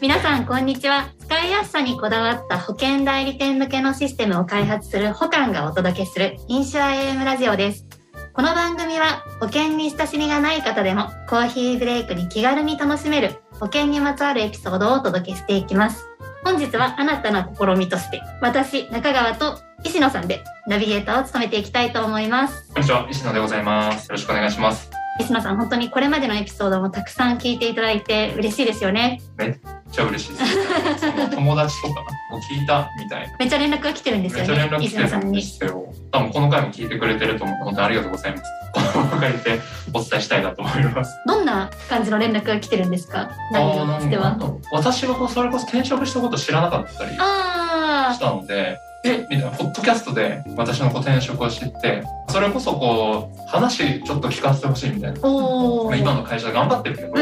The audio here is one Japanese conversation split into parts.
皆さんこんにちは使いやすさにこだわった保険代理店向けのシステムを開発する保管がお届けするインシュア AM ラジオですこの番組は保険に親しみがない方でもコーヒーブレイクに気軽に楽しめる保険にまつわるエピソードをお届けしていきます本日は新たな試みとして私中川と石野さんでナビゲーターを務めていきたいと思いますこんにちは、石野でございます。よろしくお願いします。石野さん本当にこれまでのエピソードもたくさん聞いていただいて嬉しいですよねめっちゃ嬉しいです。友達とかも聞いたみたいな。めっちゃ連絡が来てるんですめっちゃ連よね絡来てるんで石野さんにすよ。多分この回も聞いてくれてると思って本当にありがとうございます。この場を借りてお伝えしたいなと思います。どんな感じの連絡が来てるんですか？内容としては私はそれこそ転職したこと知らなかったりあしたので、えみたいな、ポッドキャストで私の転職を知って、それこそこう、話ちょっと聞かせてほしいみたいな。まあ今の会社頑張ってるけど、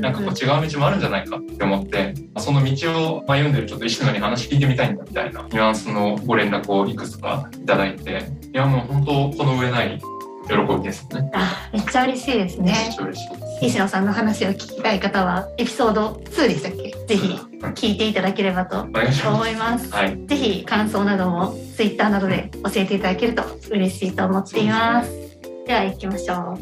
なんかこう違う道もあるんじゃないかって思って、その道を歩んでるちょっと石野に話聞いてみたいんだみたいなニュアンスのご連絡をいくつかいただいて、いやもう本当この上ない喜びですね。あめっちゃ嬉しいですめっねちゃ嬉しいです。石野さんの話を聞きたい方はエピソード2でしたっけ？ぜひうん聞いていただければと。思いますはい。ぜひ感想なども Twitter などで教えていただけると嬉しいと思っていますでは行きましょう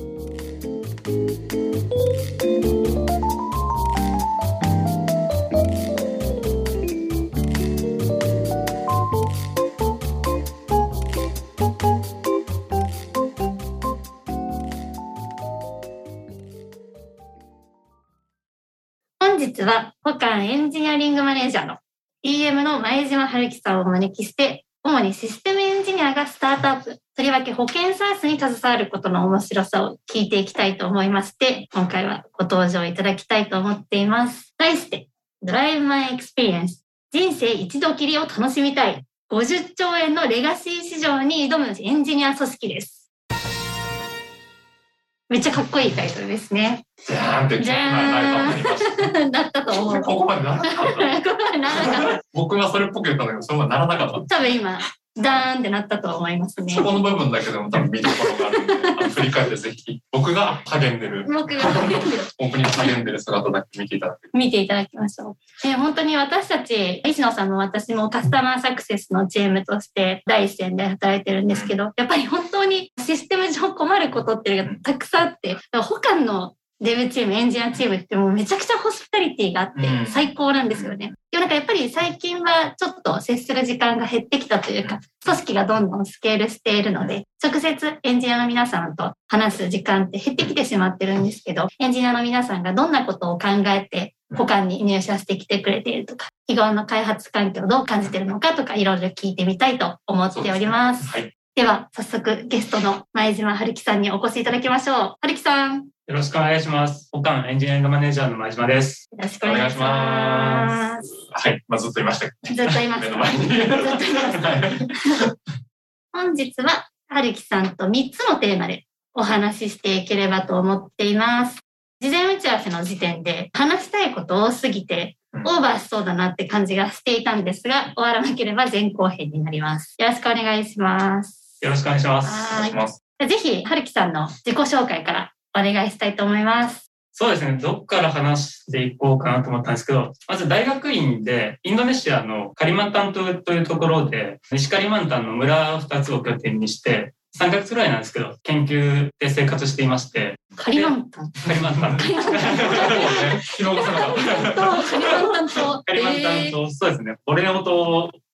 日は保管エンジニアリングマネージャーの EM の前島春樹さんをお招きして、主にシステムエンジニアがスタートアップ、とりわけ保険サースに携わることの面白さを聞いていきたいと思いまして、今回はご登場いただきたいと思っています。題して、Drive My Experience 人生一度きりを楽しみたい50兆円のレガシー市場に挑むエンジニア組織です。めっちゃかっこいいタイトルですね。じゃーんって、じゃーん。だったと思う。ここまでならなかった。ここまでならなかった僕はそれっぽく言ったんだけど、それはならなかった。多分今、ダーンってなったと思いますねそ。この部分だけでも多分見どころがある振り返ってぜひ、僕が励んでる、僕がオープニング励んでる姿だけ見ていただける。見ていただきましょう。え本当に私たち、石野さんも私もカスタマーサクセスのチームとして第一線で働いてるんですけど、やっぱり本当にシステム上困ることっていうのがたくさんあって、だから他のデブチーム、エンジニアチームってもうめちゃくちゃホスピタリティがあってうん最高なんですよね。でもなんかやっぱり最近はちょっと接する時間が減ってきたというか、組織がどんどんスケールしているので、直接エンジニアの皆さんと話す時間って減ってきてしまってるんですけど、エンジニアの皆さんがどんなことを考えて保管に入社してきてくれているとか、日頃の開発環境をどう感じているのかとか、いろいろ聞いてみたいと思っております。はい。では、早速ゲストの前島春樹さんにお越しいただきましょう。春樹さん、よよろしくお願いします。保管エンジニアリングマネージャーの前島です。ろしくお願いします。はい。まあ、ずっといました。ずっといます目の前に。ずっといま本日は春樹さんと3つのテーマでお話ししていければと思っています。事前打ち合わせの時点で話したいこと多すぎてうんオーバーしそうだなって感じがしていたんですが、終わらなければ前後編になります。よろしくお願いします。よろしくお願いしまおす。願いします。ぜひ、春樹さんの自己紹介からお願いしたいと思います。そうですね。どっから話していこうかなと思ったんですけど、まず大学院でインドネシアのカリマンタン島というところで、西カリマンタンの村2つを拠点にして、3ヶ月くらいなんですけど、研究で生活していまして、カリマンタン。カリマンタン。カリマンタンさなかった。カリマンタンと。カリマンタンえー島、そうですね。ボオ島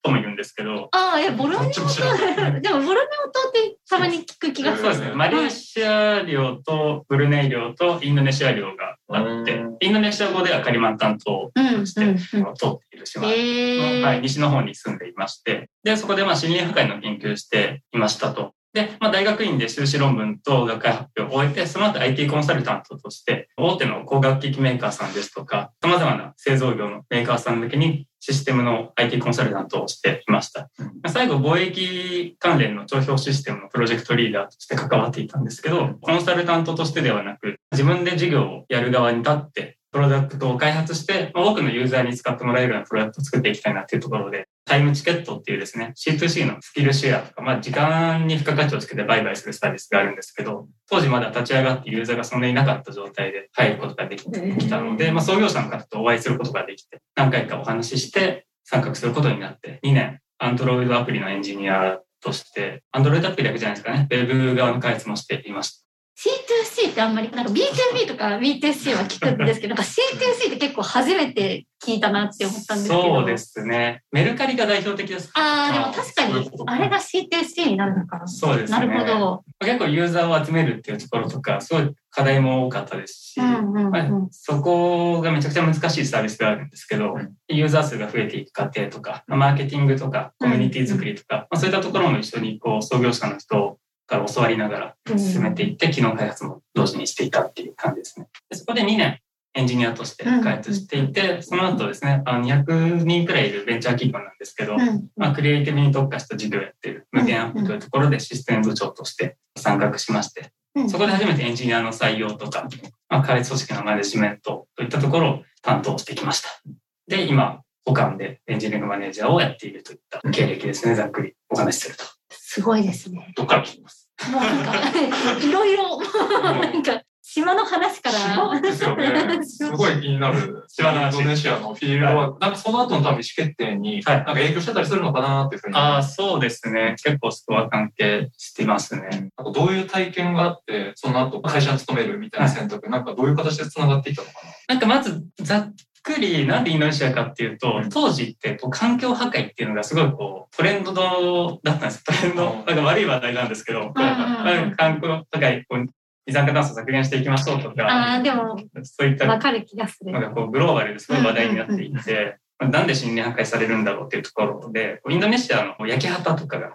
とも言うんですけど、ああ、いや、ボロネオ。島。でも、ボロネオ島ってたまに聞く気がする。そうですね。マレーシア領とブルネイ領とインドネシア領があってうん、インドネシア語ではカリマンタン島。として通っている島の、西の方に住んでいまして、で、そこでまあ森林破壊の研究をしていましたと。で、まあ、大学院で修士論文と学会発表を終えて、その後 IT コンサルタントとして、大手の光学機器メーカーさんですとか、様々な製造業のメーカーさん向けにシステムの IT コンサルタントをしていました。最後、貿易関連の帳票システムのプロジェクトリーダーとして関わっていたんですけど、コンサルタントとしてではなく、自分で事業をやる側に立って、プロダクトを開発して、まあ、多くのユーザーに使ってもらえるようなプロダクトを作っていきたいなっていうところで、タイムチケットっていうですね、C2C のスキルシェアとか、まあ時間に付加価値をつけて売買するサービスがあるんですけど、当時まだ立ち上がってユーザーがそんなにいなかった状態で入ることができたので、まあ創業者の方とお会いすることができて、何回かお話しして参画することになって、2年、Android アプリのエンジニアとして、Android アプリだけじゃないですかね、Web 側の開発もしていました。C2C ってあんまり、なんか B2B とか B2C は聞くんですけど、なんか C2C って結構初めて聞いたなって思ったんですけど。そうですね。メルカリが代表的です。ああ、でも確かに、あれが C2C になるのかな。そうですね。なるほど。結構ユーザーを集めるっていうところとか、すごい課題も多かったですし、そこがめちゃくちゃ難しいサービスがあるんですけど、ユーザー数が増えていく過程とか、マーケティングとか、コミュニティ作りとか、まあ、そういったところも一緒にこう創業者の人から教わりながら進めていって、機能開発も同時にしていたっていう感じですね。でそこで2年エンジニアとして開発していて、その後ですね、あの200人くらいいるベンチャー企業なんですけど、まあ、クリエイティブに特化した事業をやっている無限アップというところでシステム部長として参画しまして、そこで初めてエンジニアの採用とか、まあ、開発組織のマネジメントといったところを担当してきました。で、今、保管でエンジニアリングマネージャーをやっているといった経歴ですね、ざっくりお話しすると。すごいですね。どっから聞きますもうなんか、いろいろ、なんか、島の話から。島ですよね。すごい気になる。島の話。インドネシアのフィールドは、なんかその後の多分意思決定に、なんか影響してたりするのかなっていうふうに。ああ、そうですね。結構そこは関係してますね。あとどういう体験があって、その後会社に勤めるみたいな選択、なんかどういう形で繋がっていったのかななんかまず、ざっくりなんでインドネシアかっていうと、当時ってこう環境破壊っていうのがすごいこうトレンドだったんです。トレンド、なんか悪い話題なんですけど、環境破壊、こう二酸化炭素削減していきましょうとか、ああ、でも、そういった、わかる気がする。なんかこうグローバルですごい話題になっていて、なんで森林破壊されるんだろうっていうところで、インドネシアの焼け旗とかが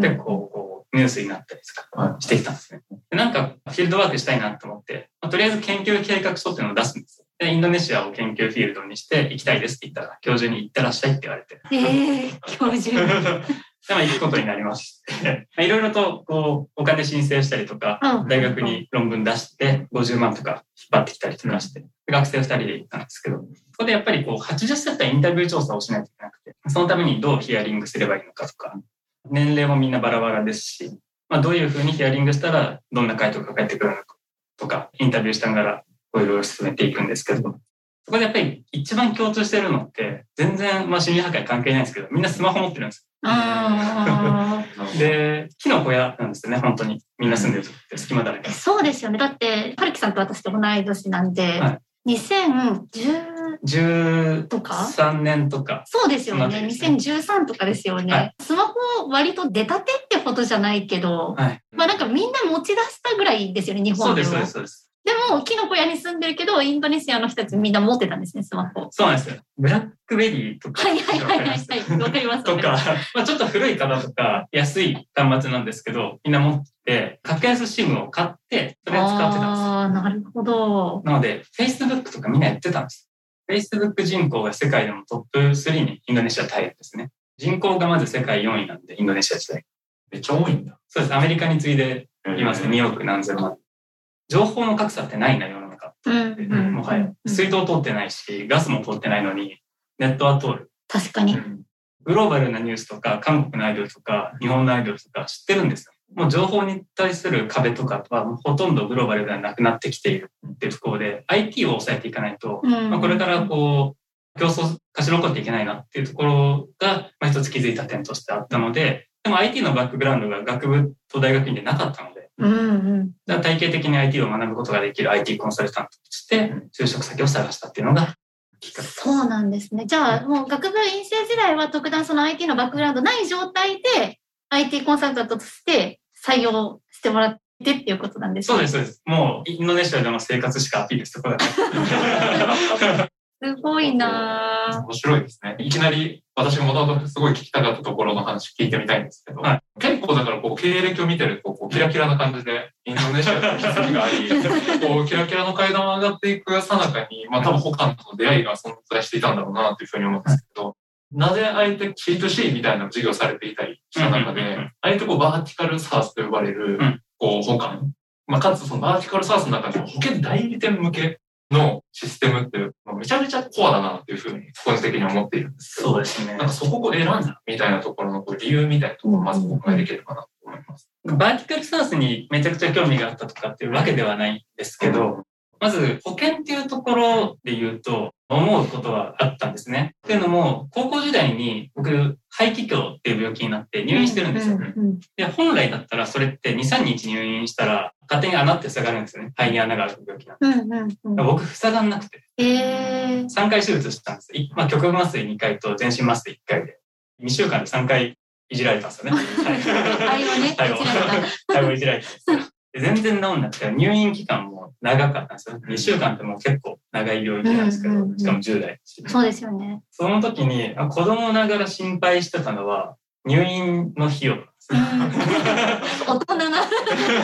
結構こうニュースになったりとかしてきたんですね。なんかフィールドワークしたいなと思って、とりあえず研究計画書っていうのを出すんですで、インドネシアを研究フィールドにして行きたいですって言ったら、教授に行ってらっしゃいって言われて。ええー、教授。でも行くことになりまして、いろいろとこうお金申請したりとか、大学に論文出して50万とか引っ張ってきたりとかして、学生2人で行ったんですけど、そこでやっぱりこう80歳インタビュー調査をしないといけなくて、そのためにどうヒアリングすればいいのかとか、年齢もみんなバラバラですし、まあ、どういうふうにヒアリングしたらどんな回答が返ってくるのかとか、インタビューしながらいろいろ進めていくんですけど、そこでやっぱり一番共通してるのって、全然、まあ、心理破壊関係ないんですけど、みんなスマホ持ってるんです。で、木の小屋なんですよね、本当に。みんな住んでるとって隙間だらけ。そうですよね。だって、春樹さんと私と同い年なんで、はい、2010とか ?3 年とか。そうですよね。2013とかですよね。はい、スマホ割と出たてってことじゃないけど、はい、まあなんかみんな持ち出したぐらいですよね、日本でも。そうです、そうです。でも、キノコ屋に住んでるけど、インドネシアの人たちみんな持ってたんですね、スマホ。そうなんですよ。ブラックベリーとか。はいはいはいはい、はい。わかります。とか、まあちょっと古い方とか、安い端末なんですけど、みんな持って、格安 SIM を買って、それを使ってたんです。ああ、なるほど。なので、Facebook とかみんなやってたんです。Facebook 人口が世界でもトップ3にインドネシア入るんですね。人口がまず世界4位なんで、インドネシア時代。めっちゃ多いんだ。そうです。アメリカに次いでいますね。2億何千万。情報の格差ってないな、世の中って。もはや、水道通ってないし、ガスも通ってないのに、ネットは通る。確かに。グローバルなニュースとか、韓国のアイドルとか、日本のアイドルとか知ってるんですよ。もう情報に対する壁とかはほとんどグローバルではなくなってきているっていうところで、IT を抑えていかないと、まあ、これからこう、競争、勝ち残っていけないなっていうところが、まあ、一つ気づいた点としてあったので、でも IT のバックグラウンドが学部と大学院でなかったので、うんうん、体系的に IT を学ぶことができる IT コンサルタントとして就職先を探したっていうのがきっかけそうなんですね。じゃあ、もう学部院生時代は特段その IT のバックグラウンドない状態で IT コンサルタントとして採用してもらってっていうことなんですね。そうです、そうです。もうインドネシアでの生活しかアピールしてこない。すごいな面白いですね。いきなり私がもともとすごい聞きたかったところの話聞いてみたいんですけど、はい、結構だからこう経歴を見てるとこうキラキラな感じでインドネシアの気づきがあり、こうキラキラの階段を上がっていくさなかに、まあ多分他との出会いが存在していたんだろうなというふうに思うんですけど、なぜあえて C2C みたいな授業されていたりした中で、あえてこうバーティカルサースと呼ばれる、こう保管、まあ、かつそのバーティカルサースの中でも保険代理店向けのシステムってめちゃめちゃコアだなっていうふうに個人的に思っているんですけど。そうですねなん。かそこを選んだみたいなところのこう理由みたいなところをまずお伺いできればなと思います。バーティカルサースにめちゃくちゃ興味があったとかっていうわけではないんですけど、まず保険っていうところで言うと思うことはあったんですね。っていうのも、高校時代に僕、肺気胸っていう病気になって入院してるんですよ。うんで、本来だったらそれって2、3日入院したら勝手に穴って塞がるんですよね。肺に穴がある病気なんで。うんうんうん僕、塞がんなくて、えー、3回手術したんです。いまあ、極麻酔2回と全身麻酔1回で。2週間で3回いじられたんですよね。肺をね肺を肺をいじられたんですよ。で全然治んなくて、入院期間も長かったんですよ。2週間ってもう結構長い病気なんですけど、うんうんうんしかも10代。そうですよね。その時に、あ子供ながら心配してたのは、入院の費用。大人な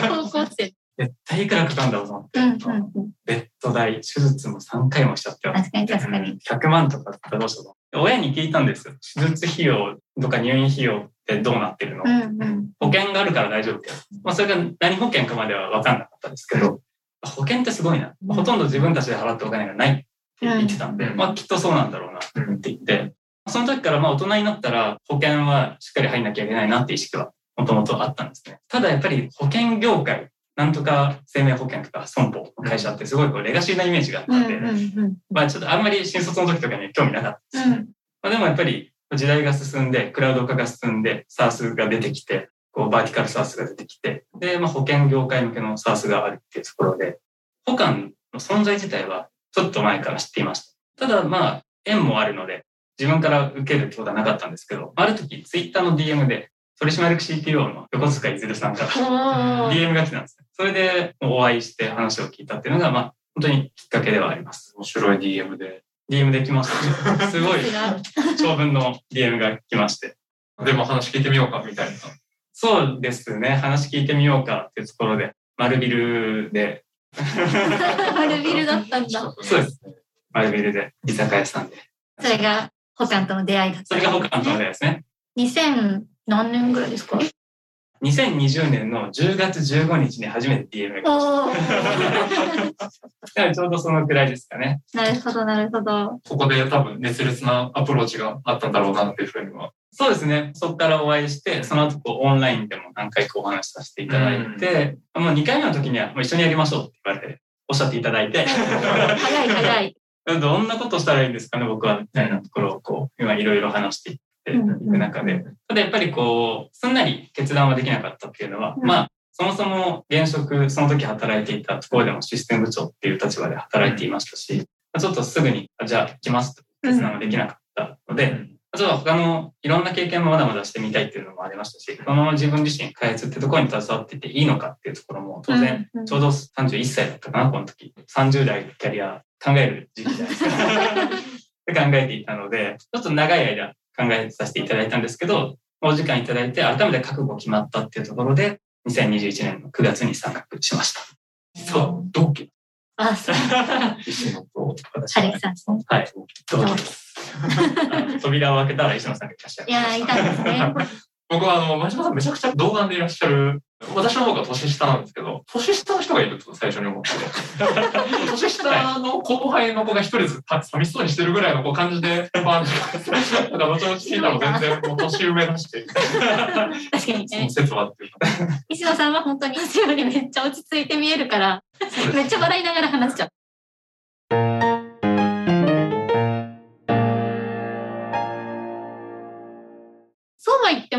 高校生。絶対いくらかかるんだろうと思って、うんうんうんベッド代、手術も3回もしちゃって確かに確かに。100万とかだったらどうしようと。親に聞いたんですよ。手術費用とか入院費用ってどうなってるの、うんうん保険があるから大丈夫だよ。まあ、それが何保険かまでは分かんなかったですけど、保険ってすごいな。ほとんど自分たちで払ったお金がないって言ってたんで、うんまあきっとそうなんだろうなって言って、その時からまあ大人になったら保険はしっかり入んなきゃいけないなって意識はもともとあったんですね。ただやっぱり保険業界、なんとか生命保険とか損保の会社ってすごいこうレガシーなイメージがあったんで、まあちょっとあんまり新卒の時とかに興味なかったです。うんまあ、でもやっぱり時代が進んで、クラウド化が進んで、SARS が出てきて、こうバーティカル SARS が出てきて、で、まあ、保険業界向けの SARS があるっていうところで、保管の存在自体はちょっと前から知っていました。ただまあ、縁もあるので、自分から受けるってことはなかったんですけど、ある時、ツイッターの DM で、取締役 CTO の横塚いずるさんから DM が来たんですね。それでお会いして話を聞いたっていうのが、まあ、本当にきっかけではあります。面白い DM で。DM できましたね。すごい さ長文の DM が来まして。でも話聞いてみようかみたいな。そうですね。話聞いてみようかっていうところで、丸ビルで、が 丸ビルだったんだ。そうですね。丸ビルで、居酒屋さんで。それが、ホカンとの出会いだった。それが他の友達ですね。2000何年ぐらいですか？2020年の10月15日に初めて DM が来ました。ちょうどそのくらいですかね。なるほど、なるほど。ここで多分熱烈なアプローチがあったんだろうなっていうふうには。そうですね。そこからお会いして、その後こうオンラインでも何回かお話しさせていただいて、もう2回目の時にはもう一緒にやりましょうって言われて、おっしゃっていただいて、早い早い。どんなことしたらいいんですかね、僕は、みたいなところをこう、今いろいろ話していっていく中で、ただやっぱりこう、すんなり決断はできなかったっていうのは、うん。まあ、そもそも現職、その時働いていたところでもシステム部長っていう立場で働いていましたし、ちょっとすぐに、あじゃあ行きますと決断はできなかったので、あとは他のいろんな経験もまだまだしてみたいっていうのもありましたし、このまま自分自身開発ってところに携わっていていいのかっていうところも当然、ちょうど31歳だったかな、この時。30代のキャリア考える時期じゃないですか。で考えていたので、ちょっと長い間考えさせていただいたんですけど、お時間いただいて改めて覚悟決まったっていうところで、2021年の9月に参画しました。そう、同期。あ、そう。石野とハリキさん。はい。同期です？扉を開けたら石野さんがいらっしゃる。いやー、いたんですね。僕はあの、真島さんめちゃくちゃ童顔でいらっしゃる。私の方が年下なんですけど、年下の人がいると最初に思って。年下の後輩の子が一人ずつ寂しそうにしてるぐらいのこう感じで、まあ、なんか後々聞いたの全然もう年上だし、確かにね。説はっていうか。石野さんは本当に私よりめっちゃ落ち着いて見えるから、めっちゃ笑いながら話しちゃう。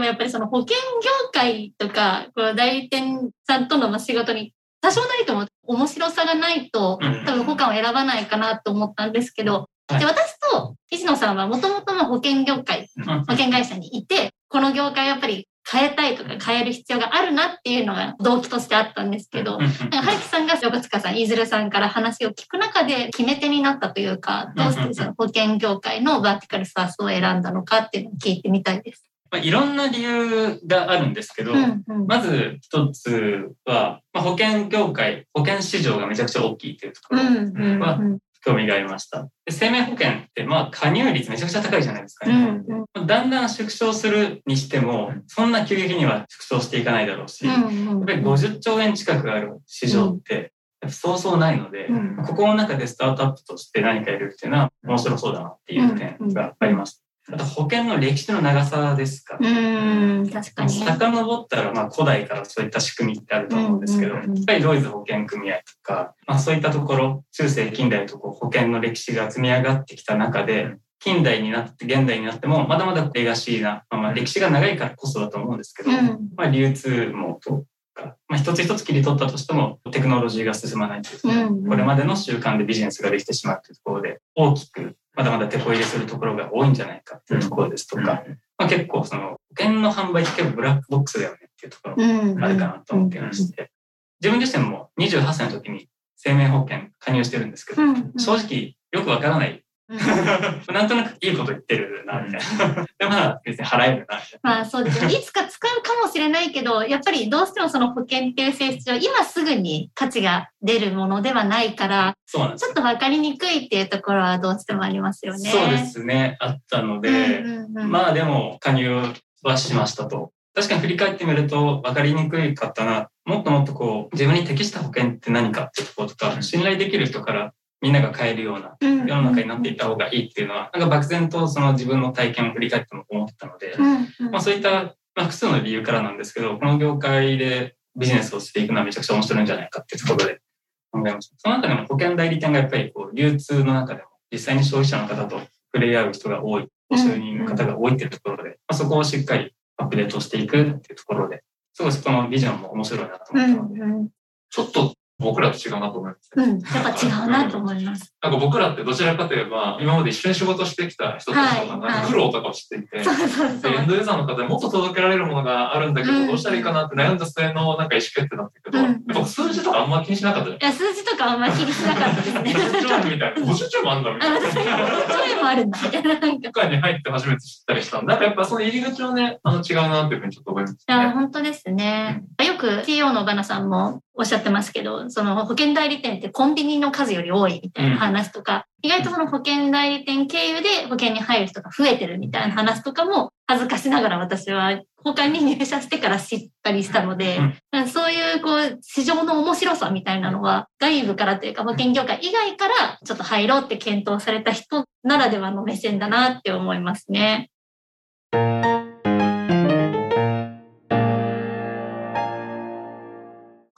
やっぱりその保険業界とか、こう代理店さんとのまあ仕事に多少なりとも面白さがないと、うん。多分保管を選ばないかなと思ったんですけど、はいで私と石野さんはもともとの保険業界、うん。保険会社にいて、この業界やっぱり変えたいとか変える必要があるなっていうのが動機としてあったんですけど、春樹さんが横塚さん、飯鶴さんから話を聞く中で決め手になったというか、どうしてその保険業界のバーティカルサースを選んだのかっていうのを聞いてみたいです。まあ、いろんな理由があるんですけど、うんうんまず一つは、まあ、保険業界、保険市場がめちゃくちゃ大きいというところ、うんうんまあうん興味がありました。で生命保険って、まあ、加入率めちゃくちゃ高いじゃないですかうね。んうんだんだん縮小するにしても、そんな急激には縮小していかないだろうし、やっぱり50兆円近くある市場って、そうそうないので、うんここの中でスタートアップとして何かやるっていうのは面白そうだなっていう点があります。あと保険の歴史の長さですか？うーん、確かに。遡ったらまあ古代からそういった仕組みってあると思うんですけど、やっぱりロイズ保険組合とか、まあ、そういったところ中世近代とこう保険の歴史が積み上がってきた中で近代になって現代になってもまだまだレガシーな、まあ、まあ歴史が長いからこそだと思うんですけど、うん。まあ、流通網とか、まあ、一つ一つ切り取ったとしてもテクノロジーが進まないというところうんこれまでの習慣でビジネスができてしまうというところで大きくまだまだ手こ入れするところが多いんじゃないかっていうところですとか、まあ、結構その保険の販売って結構ブラックボックスだよねっていうところうん。あるかなと思っていまして、自分自身も28歳の時に生命保険加入してるんですけど、うん正直よくわからない。うんなんとなくいいこと言ってるな、みたいな。で、まあ別に払えるな、みたいまあそうですね。いつか使うかもしれないけど、やっぱりどうしてもその保険っていう性質上、今すぐに価値が出るものではないから、な。そうなんですちょっとわかりにくいっていうところはどうしてもありますよね。そうですね、あったので、まあでも加入はしましたと。確かに振り返ってみると分かりにくいかったな。もっともっとこう自分に適した保険って何かってところとか、信頼できる人からみんなが買えるようなうん。世の中になっていった方がいいっていうのは、なんか漠然とその自分の体験を振り返っても思ったので、まあそういった、まあ、複数の理由からなんですけど、この業界でビジネスをしていくのはめちゃくちゃ面白いんじゃないかっていうところで考えました。その中でも保険代理店がやっぱりこう流通の中でも実際に消費者の方と触れ合う人が多い、ご就任の方が多いっていうところで、まあ、そこをしっかりアップデートしていくっていうところで、すごいそこのビジョンも面白いなとう思ったので、ちょっと僕らと違うなと思いますね。うん、やっぱ違うなと思います。なんか僕らってどちらかといえば、今まで一緒に仕事してきた人たちとか、はいなんか苦労とかを知っていて、そうそうそうでエンドユーザーの方にもっと届けられるものがあるんだけど、うんどうしたらいいかなって悩んだ末のなんか意思決定だったけど、うんやっぱ数字とかあんま気にしなかったじゃん。いや、数字とかあんまり気にしなかったですね。50兆円みたいな。50兆円もあんだみたいあ、な。私、50兆円もあるんだ、みたいな。なんかに入って初めて知ったりしたなんかやっぱその入り口はね、あの違うなっていうふうにちょっと思いますいや、ね。本当ですね。よく CEO のバナさんもおっしゃってますけど、その保険代理店ってコンビニの数より多いみたいな話とか、意外とその保険代理店経由で保険に入る人が増えてるみたいな話とかも恥ずかしながら私は他に入社してから知ったりしたので、そういうこう市場の面白さみたいなのは外部からというか保険業界以外からちょっと入ろうって検討された人ならではの目線だなって思いますね。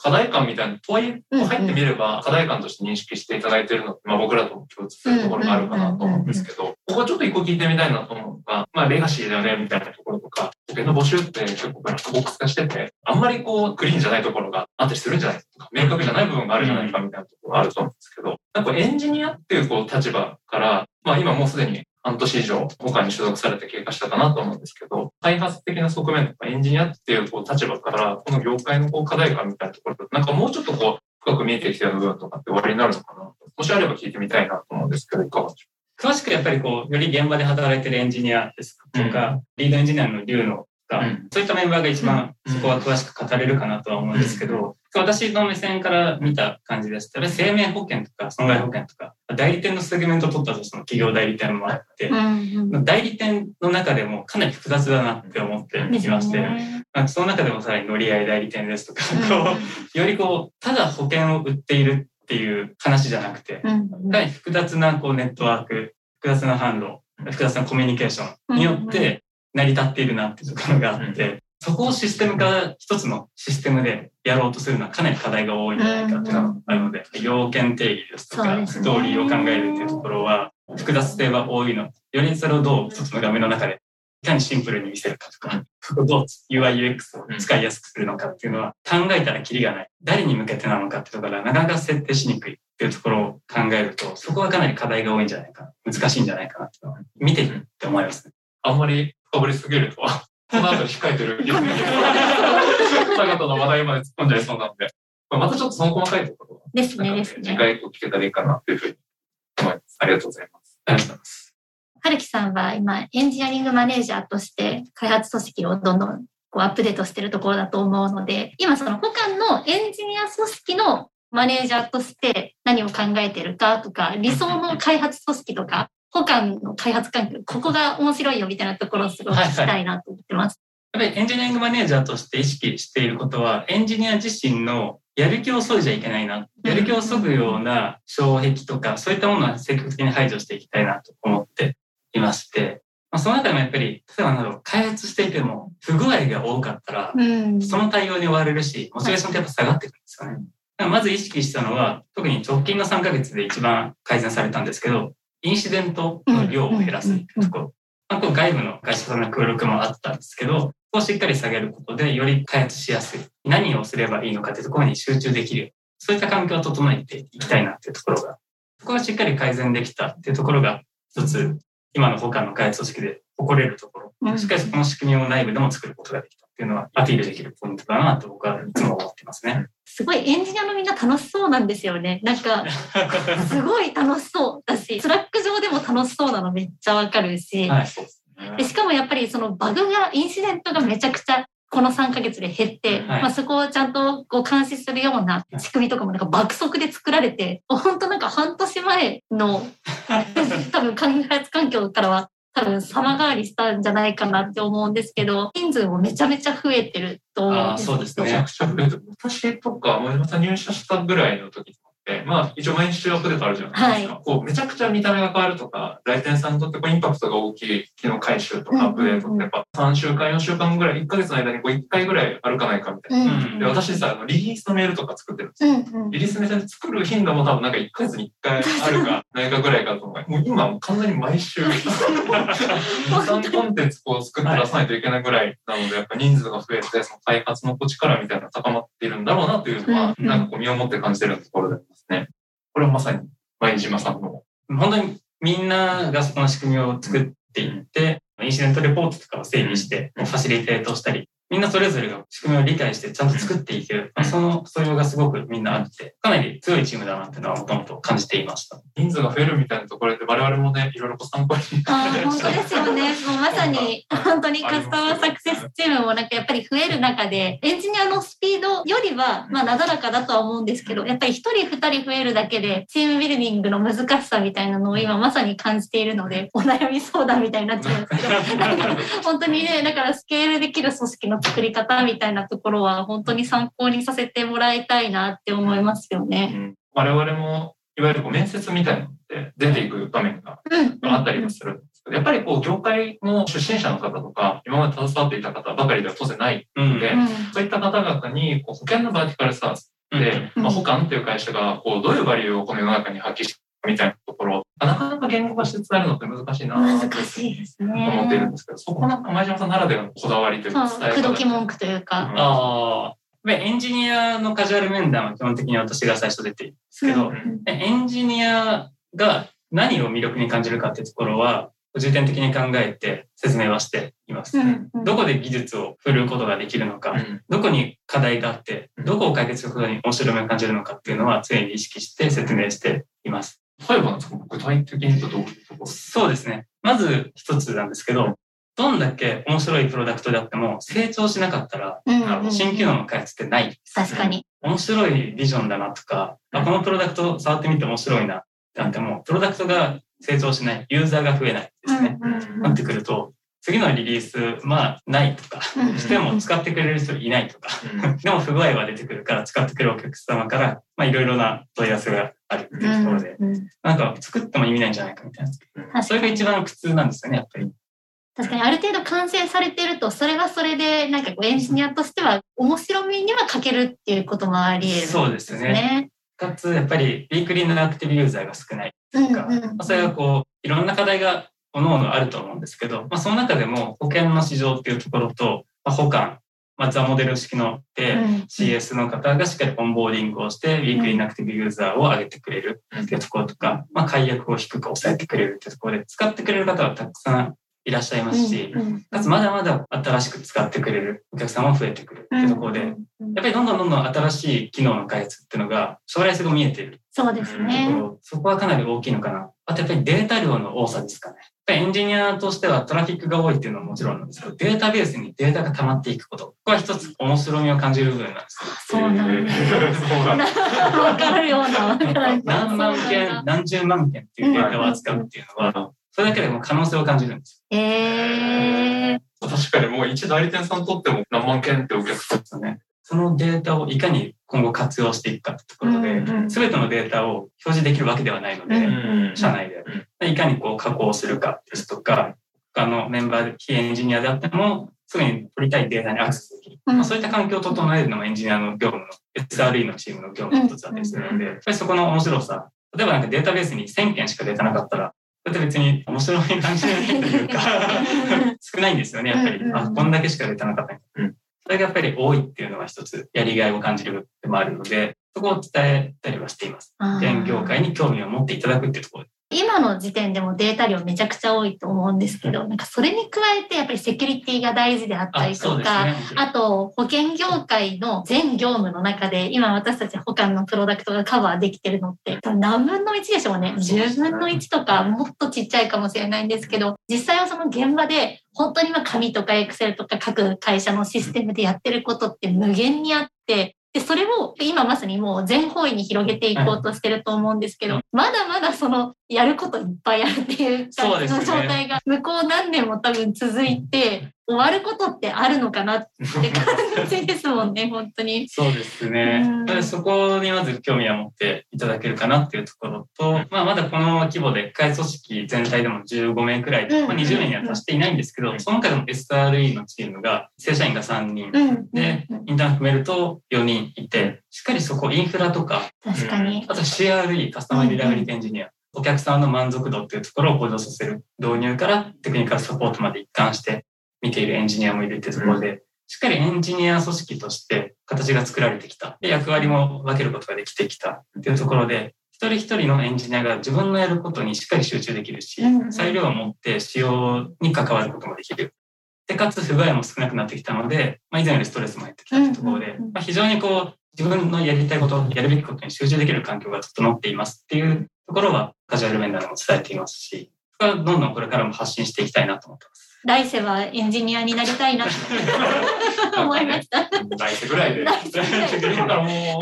課題感みたいな、とはいえ、入ってみれば課題感として認識していただいているのって、まあ僕らとも共通するところがあるかなと思うんですけど、ここはちょっと一個聞いてみたいなと思うのが、まあレガシーだよねみたいなところとか、保険の募集って結構ブラックボックス化してて、あんまりこうクリーンじゃないところがあったりするんじゃないかとか、明確じゃない部分があるんじゃないかみたいなところがあると思うんですけど、なんかエンジニアっていうこう立場から、まあ今もうすでに半年以上他に所属されて経過したかなと思うんですけど、開発的な側面とかエンジニアっていうこう立場から、この業界のこう課題感みたいなところなんかもうちょっとこう深く見えてきた部分とかって終わりになるのかなもしあれば聞いてみたいなと思うんですけど、いかがでしょ詳しくやっぱりこう、より現場で働いてるエンジニアですとか、リードエンジニアの龍野が、うん。そういったメンバーが一番うん。そこは詳しく語れるかなとは思うんですけど、私の目線から見た感じですと、やっぱり生命保険とか損害保険とか、代理店のセグメントを取ったとその企業代理店もあってう、んうん。代理店の中でもかなり複雑だなって思っていまして、ねその中でもさらに乗り合い代理店ですとか、うん。こうよりこう、ただ保険を売っているっていう話じゃなくて、うんかなり複雑なこうネットワーク、複雑な販路、複雑なコミュニケーションによって成り立っているなっていうところがあって、そこをシステム化、一つのシステムでやろうとするのはかなり課題が多いんじゃないかっていうのがあるので、要件定義ですとか、ストーリーを考えるっていうところは、複雑性は多いの。よりそれをどう一つの画面の中で、いかにシンプルに見せるかとか、そこをどう UI、UX を使いやすくするのかっていうのは考えたらキリがない。誰に向けてなのかっていうところはなかなか設定しにくいっていうところを考えると、そこはかなり課題が多いんじゃないかな。難しいんじゃないかなっていうのは見てるって思いますね。うあんまり深掘りすぎるとは、この後に控えてるゲストに方々の話題まで突っ込んじゃいそうなので、またちょっとその細かいところは、ですねねですね。次回以降聞けたらいいかなというふうに思います。ありがとうございます。ありがとうございます。はるきさんは今、エンジニアリングマネージャーとして開発組織をどんどんこうアップデートしているところだと思うので、今その他のエンジニア組織のマネージャーとして何を考えてるかとか、理想の開発組織とか、他の開発環境、ここが面白いよみたいなところをすごい聞きたいなと思ってます。やっぱりエンジニアリングマネージャーとして意識していることは、エンジニア自身のやる気を削いじゃいけないな。やる気を削ぐような障壁とか、そういったものは積極的に排除していきたいなと思っていまして、まあ、その中でもやっぱり、例えばなんだろう、開発していても不具合が多かったら、うん。その対応に追われるし、モチベーションってやっぱ下がってくるんですよね。まず意識したのは、特に直近の3ヶ月で一番改善されたんですけど、インシデントの量を減らすところ。まあ、こう外部の会社さんの協力もあったんですけど、ここをしっかり下げることで、より開発しやすい。何をすればいいのかっていうところに集中できる。そういった環境を整えていきたいなっていうところが、そこがしっかり改善できたっていうところが、一つ、今の他の開発組織で誇れるところ。うんしっかりそこの仕組みを内部でも作ることができたっていうのはアピールできるポイントだなと僕はいつも思ってますね。すごいエンジニアのみんな楽しそうなんですよね。なんか、すごい楽しそうだし、 Slack 上でも楽しそうなのめっちゃわかるし、はい。でしかもやっぱりそのバグが、インシデントがめちゃくちゃこの3ヶ月で減って、はいまあそこをちゃんとこう監視するような仕組みとかもなんか爆速で作られて、本当なんか半年前の 多分開発環境からは多分様変わりしたんじゃないかなって思うんですけど、人数もめちゃめちゃ増えてると思うんああ、ですそうですねめちゃく。ちゃ増えてる私とか、前島さん入社したぐらいの時って、まあ、一応毎日アップデートあるじゃないですか。こう、めちゃくちゃ見た目が変わるとか、来店さんにとってこうインパクトが大きい機能回収とかアップデートって、やっぱ3週間、4週間ぐらい、1ヶ月の間にこう1回ぐらいあるかないかみたいな。うんで、私実はあのリリースのメールとか作ってるんですよ。うんうんリリースメール作る頻度も多分なんか1ヶ月に1回あるかないかぐらいかと思う。も う今もう完全に毎週、3コンテンツこう作って出さないといけないぐらいなので、やっぱ人数が増えて、その開発の力みたいなのが高まっているんだろうなというのは、うんなんかこう身をもって感じてるところでありますね。これはまさに前島さんの。本当にみんながそこの仕組みを作っていって、インシデントレポートとかを整理して、ファシリテートしたり、みんなそれぞれが仕組みを理解してちゃんと作っていける。まあその素養がすごくみんなあって、かなり強いチームだなっていうのはもともと感じていました。人数が増えるみたいなところで我々もね、いろいろこう参考に。ああ、本当ですよね。もうまさに、本当にカスタマーサクセスチームもなんかやっぱり増える中で、エンジニアのスピードよりは、まあ、なだらかだとは思うんですけど、やっぱり一人二人増えるだけで、チームビルディングの難しさみたいなのを今まさに感じているので、お悩み相談みたいになっちゃうんですけど、なんか本当にね、だからスケールできる組織の作り方みたいなところは、本当に参考にさせてもらいたいなって思いますようね。ん我々も、いわゆるこう面接みたいなので出ていく場面がうん。あったりもするんですけど、やっぱりこう業界の出身者の方とか、今まで携わっていた方ばかりでは当然ないうんでうんそういった方々にこう保険のバーティカルサービスで、うんまあ、保管っていう会社がこうどういうバリューをこの世の中に発揮していくかみたいなところ、なかなか言語化して伝えるのって難しいな難としいです思っているんね。ですけど、そこなんか前島さんならではのこだわりというかそう、伝え方口説き文句というか。ああ。でエンジニアのカジュアル面談は基本的に私が最初出ているんですけど、うんでエンジニアが何を魅力に感じるかっていうところは、重点的に考えて説明はしています。うんうんどこで技術を振るうことができるのか、うんどこに課題があって、どこを解決することに面白みを感じるのかっていうのは常に意識して説明しています。例えば具体的に言うとどういうところ？そうですね。まず一つなんですけど、どんだけ面白いプロダクトであっても成長しなかったら、うんなるほど新機能の開発ってない。確かに。面白いビジョンだなとか、あこのプロダクト触ってみて面白いなってなっても、プロダクトが成長しない、ユーザーが増えないですね。うんなってくると、次のリリース、まあ、ないとか、うん。しても使ってくれる人いないとか、うん。でも不具合は出てくるから使ってくれるお客様から、まあ、いろいろな問い合わせがあるっていうところで、うん。うんなんか作っても意味ないんじゃないかみたいな。それが一番苦痛なんですよね、やっぱり。確かにある程度完成されてるとそれはそれでなんかこうエンジニアとしては面白みには欠けるっていうこともあり得るそうですね。かつ、やっぱり、ウィークリーのアクティブユーザーが少ないうんとか、うん。まあそれがこう、いろんな課題が各々あると思うんですけど、まあ、その中でも保険の市場っていうところと、まあ、保管、まあ、 THE MODEL 式ので、うん。CS の方がしっかりオンボーディングをして、ウィークリーのアクティブユーザーを上げてくれるっていうところとか、まあ、解約を低く抑えてくれるっていうところで、使ってくれる方はたくさんいらっしゃいますし、かつまだまだ新しく使ってくれるお客様も増えてくるっていうところで、やっぱりどんどんどんどん新しい機能の開発っていうのが将来性が見えているそうですね。ろ、そこはかなり大きいのかな。あとやっぱりデータ量の多さですかね。やっぱりエンジニアとしてはトラフィックが多いっていうのはもちろんなんですけど、データベースにデータが溜まっていくこと。ここは一つ面白みを感じる部分なんですね。そうなんだ。そうなんだわかるような。何万件、何十万件っていうデータを扱うっていうのは、それだけでも可能性を感じるんです。えー、確かにもう一代理店さんにとっても何万件ってお客さんですよね。そのデータをいかに今後活用していくかってところで、うんうんすべてのデータを表示できるわけではないので、うん社内で、いかにこう加工するかですとか、他のメンバー、非エンジニアであっても、すぐに取りたいデータにアクセスできる。うん。まあ、そういった環境を整えるのもエンジニアの業務の SRE のチームの業務の一つだったりするので、やっぱりそこの面白さ、例えばなんかデータベースに1000件しかデータなかったら、それって別に面白い感じないというか、少ないんですよね、やっぱり。うんうんあ、こんだけしかデータなかった、うんそれがやっぱり多いっていうのは一つやりがいを感じるでもあるので、そこを伝えたりはしています。現業界に興味を持っていただくっていうところで。今の時点でもデータ量めちゃくちゃ多いと思うんですけど、なんかそれに加えてやっぱりセキュリティが大事であったりとか、ね。あと、保険業界の全業務の中で、今私たち保管のプロダクトがカバーできてるのって、何分の1でしょうね。10分の1とか、もっとちっちゃいかもしれないんですけど、実際はその現場で、本当に今紙とかエクセルとか各会社のシステムでやってることって無限にあって、で、それを今まさにもう全方位に広げていこうとしてると思うんですけど、まだまだそのやることいっぱいあるっていう感じの状態が向こう何年も多分続いて、終わることってあるのかなって感じですもんね、本当に。そうですねそこにまず興味を持っていただけるかなっていうところと、まあ、まだこの規模で会組織全体でも15名くらい、うんまあ、20名には達していないんですけど、その中でも SRE のチームが、正社員が3人、うん。で、インターン含めると4人いて、しっかりそこインフラとか、確かに。あと CRE、カスタマーリラビリティエンジニア、お客さんの満足度っていうところを向上させる導入からテクニカルサポートまで一貫して見ているエンジニアもいるっていうところで、しっかりエンジニア組織として形が作られてきた。で、役割も分けることができてきたっていうところで、一人一人のエンジニアが自分のやることにしっかり集中できるし裁量を持って使用に関わることもできる。で、かつ不具合も少なくなってきたので、まあ、以前よりストレスも減ってきたっていうところでまあ、非常にこう、自分のやりたいこと、やるべきことに集中できる環境が整っていますっていうところは、カジュアル面談でも伝えていますし、そこはどんどんこれからも発信していきたいなと思ってます。来世はエンジニアになりたいなと 思いました。来世ぐらいで。来世ぐらいで今からも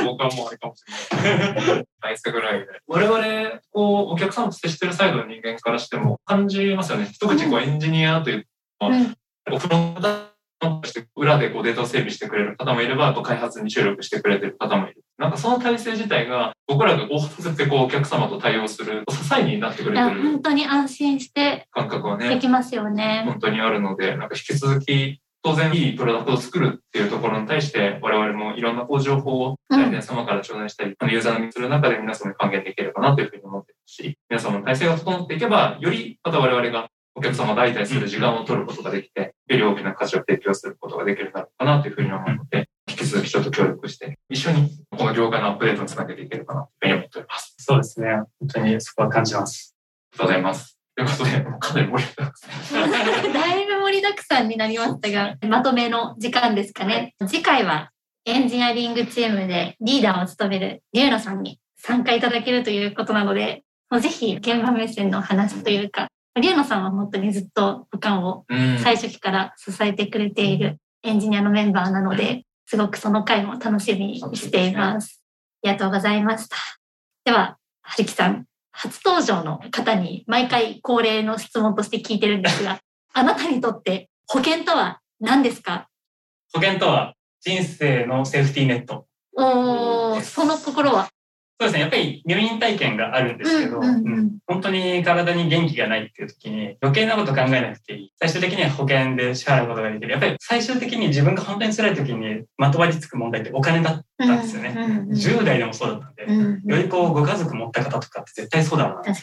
う、僕はもうあれかもしれない。来世ぐらいで。我々、こう、お客さんと接してるサイドの人間からしても感じますよね。一口こうエンジニアという、うんおフロントとして裏でこうデータを整備してくれる方もいれば、あと開発に注力してくれてる方もいる。なんかその体制自体が、僕らが大外せてこうお客様と対応する支えになってくれてる本当に安心して感覚はね。できますよね。本当にあるので、なんか引き続き、当然いいプロダクトを作るっていうところに対して、我々もいろんなこう情報をうん大体様から頂戴したり、あのユーザーにする中で皆様に還元できればなというふうに思っているし、皆様の体制が整っていけば、よりまた我々がお客様と相対する時間を取ることができて、より大きな価値を提供することができるんだろうかなというふうに思うので、引き続きちょっと協力して、一緒に業界のアップデートにつなげていければなというふうに思っております。そうですね。本当にそこは感じます。ありがとうございます。ということで、もうかなり盛り上がりますね。だいぶ盛りだくさんになりましたが、まとめの時間ですかね。次回はエンジニアリングチームでリーダーを務めるリュウノさんに参加いただけるということなので、もうぜひ現場目線の話というか、リュウノさんは本当にずっと保管をうん最初期から支えてくれているエンジニアのメンバーなので、すごくその回も楽しみにしています。ありがとうございました。では、はるきさん、初登場の方に毎回恒例の質問として聞いてるんですが、あなたにとって保険とは何ですか？保険とは人生のセーフティーネット。おー、その心は？そうですね。やっぱり入院体験があるんですけど、うんうんうんうん本当に体に元気がないっていう時に余計なこと考えなくていい。最終的には保険で支払うことができる。やっぱり最終的に自分が本当に辛い時にまとわりつく問題ってお金だったんですよね。うんうんうん10代でもそうだったんで、うんうんよりこうご家族持った方とかって絶対そうだろうな。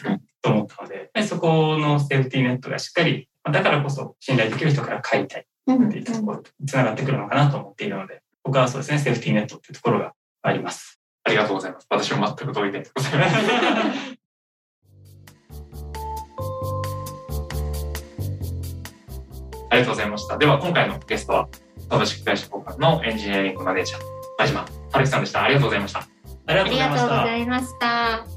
と思ったので、そこのセーフティーネットがしっかり、まあだからこそ信頼できる人から買いたいうんっていうところにつながってくるのかなと思っているので、僕はそうですね、セーフティーネットっていうところがあります。ありがとうございます。私も全く同意でございます。ありがとうございました。では、今回のゲストは、株式会社交換のエンジニアリングマネージャー、前島春樹さんでした。ありがとうございました。ありがとうございありがとうご。ざいました。